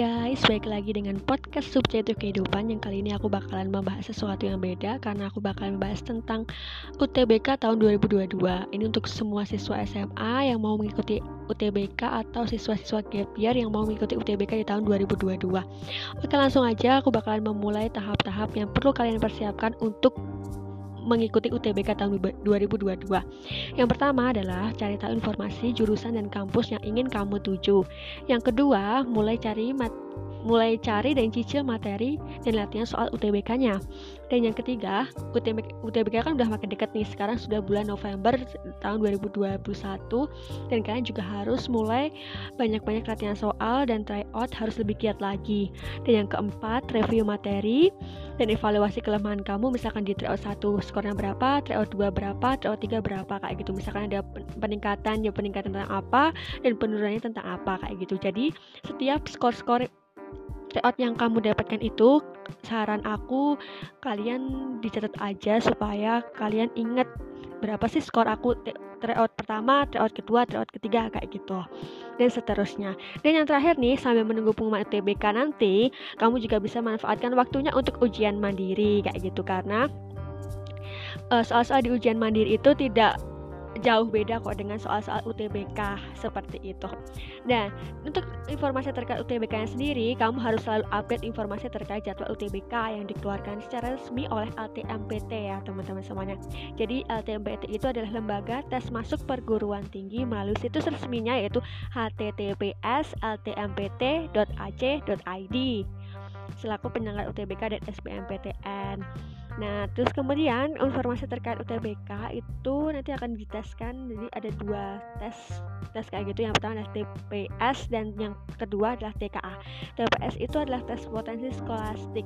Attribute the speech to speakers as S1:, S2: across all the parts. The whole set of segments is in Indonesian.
S1: guys, baik lagi dengan podcast Subjektif Kehidupan yang kali ini aku bakalan membahas sesuatu yang beda karena aku bakalan membahas tentang UTBK tahun 2022. Ini untuk semua siswa SMA yang mau mengikuti UTBK atau siswa-siswa gap year yang mau mengikuti UTBK di tahun 2022. Oke, langsung aja aku bakalan memulai tahap-tahap yang perlu kalian persiapkan untuk mengikuti UTBK tahun 2022. Yang pertama adalah cari tahu informasi jurusan dan kampus yang ingin kamu tuju. Yang kedua, mulai cari mat mulai cari dan cicil materi dan latihan soal UTBK-nya. Dan yang ketiga, UTBK, UTBK kan udah makin dekat nih. Sekarang sudah bulan November tahun 2021 dan kalian juga harus mulai banyak-banyak latihan soal dan try out harus lebih giat lagi. Dan yang keempat, review materi dan evaluasi kelemahan kamu misalkan di tryout 1 skornya berapa, tryout 2 berapa, tryout 3 berapa kayak gitu. Misalkan ada peningkatan, ya peningkatan tentang apa dan penurunannya tentang apa kayak gitu. Jadi setiap skor-skor tryout yang kamu dapatkan itu saran aku kalian dicatat aja supaya kalian inget berapa sih skor aku tryout pertama, tryout kedua, tryout ketiga kayak gitu dan seterusnya. Dan yang terakhir nih sambil menunggu pengumuman UTBK nanti, kamu juga bisa manfaatkan waktunya untuk ujian mandiri kayak gitu karena uh, soal-soal di ujian mandiri itu tidak jauh beda kok dengan soal-soal UTBK seperti itu. Dan untuk informasi terkait UTBK yang sendiri, kamu harus selalu update informasi terkait jadwal UTBK yang dikeluarkan secara resmi oleh LTMPT ya teman-teman semuanya. Jadi LTMPT itu adalah lembaga tes masuk perguruan tinggi melalui situs resminya yaitu https ltmpt.ac.id selaku penyelenggara UTBK dan SBMPTN. Nah, terus kemudian informasi terkait UTBK itu nanti akan diteskan. Jadi ada dua tes tes kayak gitu. Yang pertama adalah TPS dan yang kedua adalah TKA. TPS itu adalah tes potensi skolastik.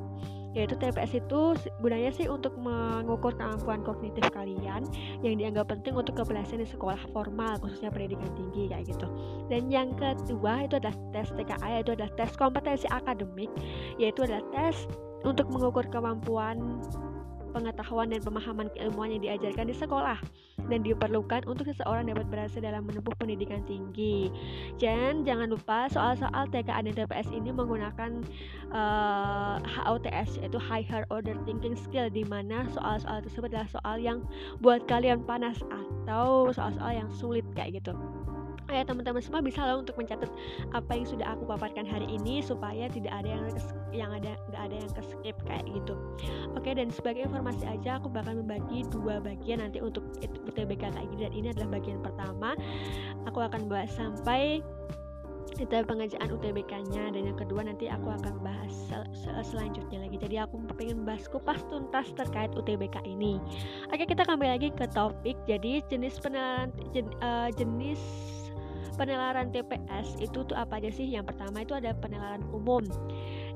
S1: Yaitu TPS itu gunanya sih untuk mengukur kemampuan kognitif kalian yang dianggap penting untuk keberhasilan di sekolah formal khususnya pendidikan tinggi kayak gitu. Dan yang kedua itu adalah tes TKA yaitu adalah tes kompetensi akademik yaitu adalah tes untuk mengukur kemampuan pengetahuan dan pemahaman keilmuan yang diajarkan di sekolah dan diperlukan untuk seseorang dapat berhasil dalam menempuh pendidikan tinggi. Dan jangan lupa soal-soal TKA dan TPS ini menggunakan uh, eh, HOTS yaitu Higher Order Thinking Skill di mana soal-soal tersebut adalah soal yang buat kalian panas atau soal-soal yang sulit kayak gitu ya teman-teman semua bisa loh untuk mencatat apa yang sudah aku paparkan hari ini supaya tidak ada yang yang ada nggak ada yang keskip kayak gitu. Oke dan sebagai informasi aja aku bakal membagi dua bagian nanti untuk UTBK kayak gini. Dan ini adalah bagian pertama. Aku akan bahas sampai detail pengerjaan UTBK-nya dan yang kedua nanti aku akan bahas sel sel selanjutnya lagi. Jadi aku pengen bahas kupas tuntas terkait UTBK ini. Oke kita kembali lagi ke topik. Jadi jenis penilaian jen, uh, jenis penelaran TPS itu tuh apa aja sih? Yang pertama itu ada penelaran umum.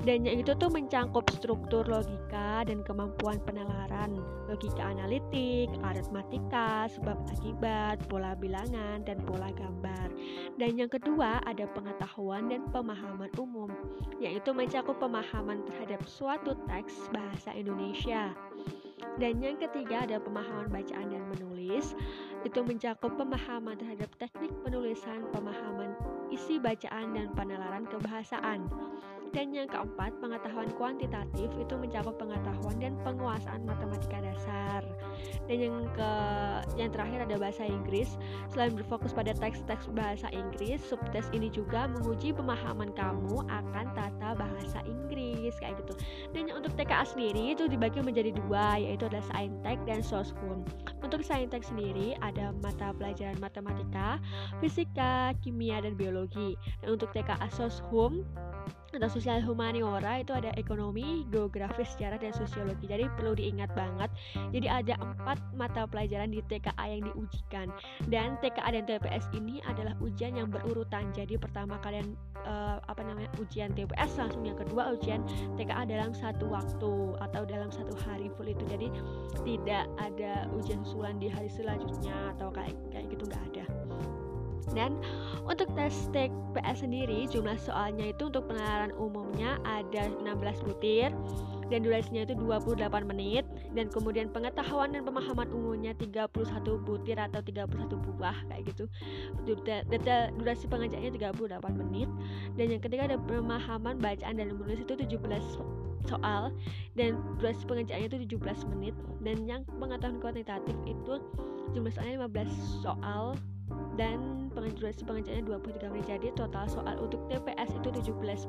S1: Dan yang itu tuh mencangkup struktur logika dan kemampuan penelaran, logika analitik, aritmatika, sebab akibat, pola bilangan, dan pola gambar. Dan yang kedua ada pengetahuan dan pemahaman umum, yaitu mencakup pemahaman terhadap suatu teks bahasa Indonesia. Dan yang ketiga ada pemahaman bacaan dan menulis, itu mencakup pemahaman terhadap teknik penulisan, pemahaman isi bacaan dan penalaran kebahasaan. Dan yang keempat, pengetahuan kuantitatif itu mencakup pengetahuan dan penguasaan matematika dasar. Dan yang ke yang terakhir ada bahasa Inggris. Selain berfokus pada teks-teks bahasa Inggris, subtes ini juga menguji pemahaman kamu akan tata bahasa Inggris kayak gitu. Dan yang untuk TKA sendiri itu dibagi menjadi dua, yaitu adalah Saintek dan Soshum. Untuk Saintek sendiri ada mata pelajaran matematika, fisika, kimia, dan biologi. Dan untuk TKA Soshum atau sosial humaniora itu ada ekonomi, geografi, sejarah dan sosiologi. Jadi perlu diingat banget. Jadi ada empat mata pelajaran di TKA yang diujikan. Dan TKA dan TPS ini adalah ujian yang berurutan. Jadi pertama kalian uh, apa namanya ujian TPS, langsung yang kedua ujian TKA dalam satu waktu atau dalam satu hari full itu. Jadi tidak ada ujian susulan di hari selanjutnya atau kayak kayak gitu nggak ada. Dan untuk tes TPS sendiri jumlah soalnya itu untuk penalaran umumnya ada 16 butir dan durasinya itu 28 menit dan kemudian pengetahuan dan pemahaman umumnya 31 butir atau 31 buah kayak gitu. Data durasi pengajarnya 38 menit dan yang ketiga ada pemahaman bacaan dan menulis itu 17 soal dan durasi pengerjaannya itu 17 menit dan yang pengetahuan kuantitatif itu jumlah soalnya 15 soal dan durasi pengerjaannya 23 menit jadi total soal untuk TPS itu 17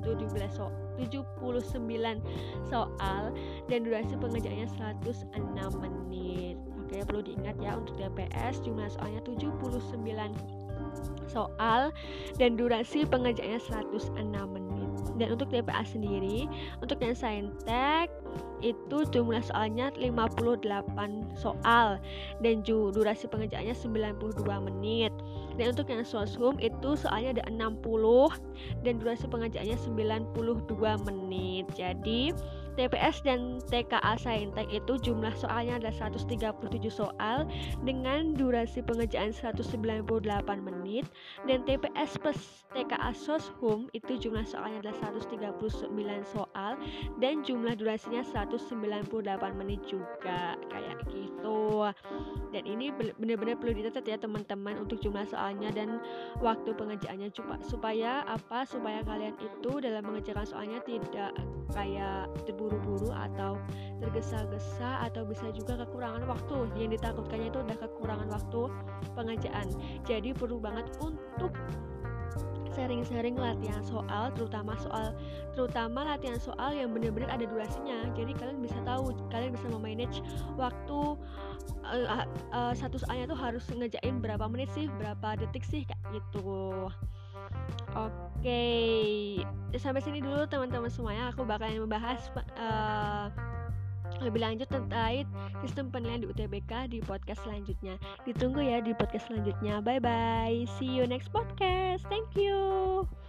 S1: 17 so 79 soal. Dan durasi pengerjaannya 106 menit. Oke perlu diingat ya untuk TPS jumlah soalnya 79 soal. Dan durasi pengerjaannya 106 menit dan untuk TPA sendiri untuk yang saintek itu jumlah soalnya 58 soal. Dan durasi pengerjaannya 92 menit dan untuk yang soshum itu soalnya ada 60 dan durasi pengerjaannya 92 menit. Jadi TPS dan TKA Saintek itu jumlah soalnya ada 137 soal dengan durasi pengerjaan 198 menit. Dan TPS plus TKA Soshum itu jumlah soalnya adalah 139 soal dan jumlah durasinya 198 menit juga kayak gitu. Dan ini benar-benar perlu dicatat ya teman-teman untuk jumlah soalnya dan waktu pengerjaannya supaya apa supaya kalian itu dalam mengerjakan soalnya tidak kayak terburu-buru atau tergesa-gesa atau bisa juga kekurangan waktu. Yang ditakutkannya itu udah kekurangan waktu pengerjaan. Jadi perlu banget untuk sering-sering latihan soal terutama soal terutama latihan soal yang benar-benar ada durasinya. Jadi kalian bisa tahu kalian bisa memanage waktu uh, uh, satu soalnya tuh harus ngejain berapa menit sih berapa detik sih kayak gitu. Oke sampai sini dulu teman-teman semuanya. Aku bakalan membahas uh, lebih lanjut terkait sistem penilaian di UTBK di podcast selanjutnya. Ditunggu ya di podcast selanjutnya. Bye bye. See you next podcast. Thank you.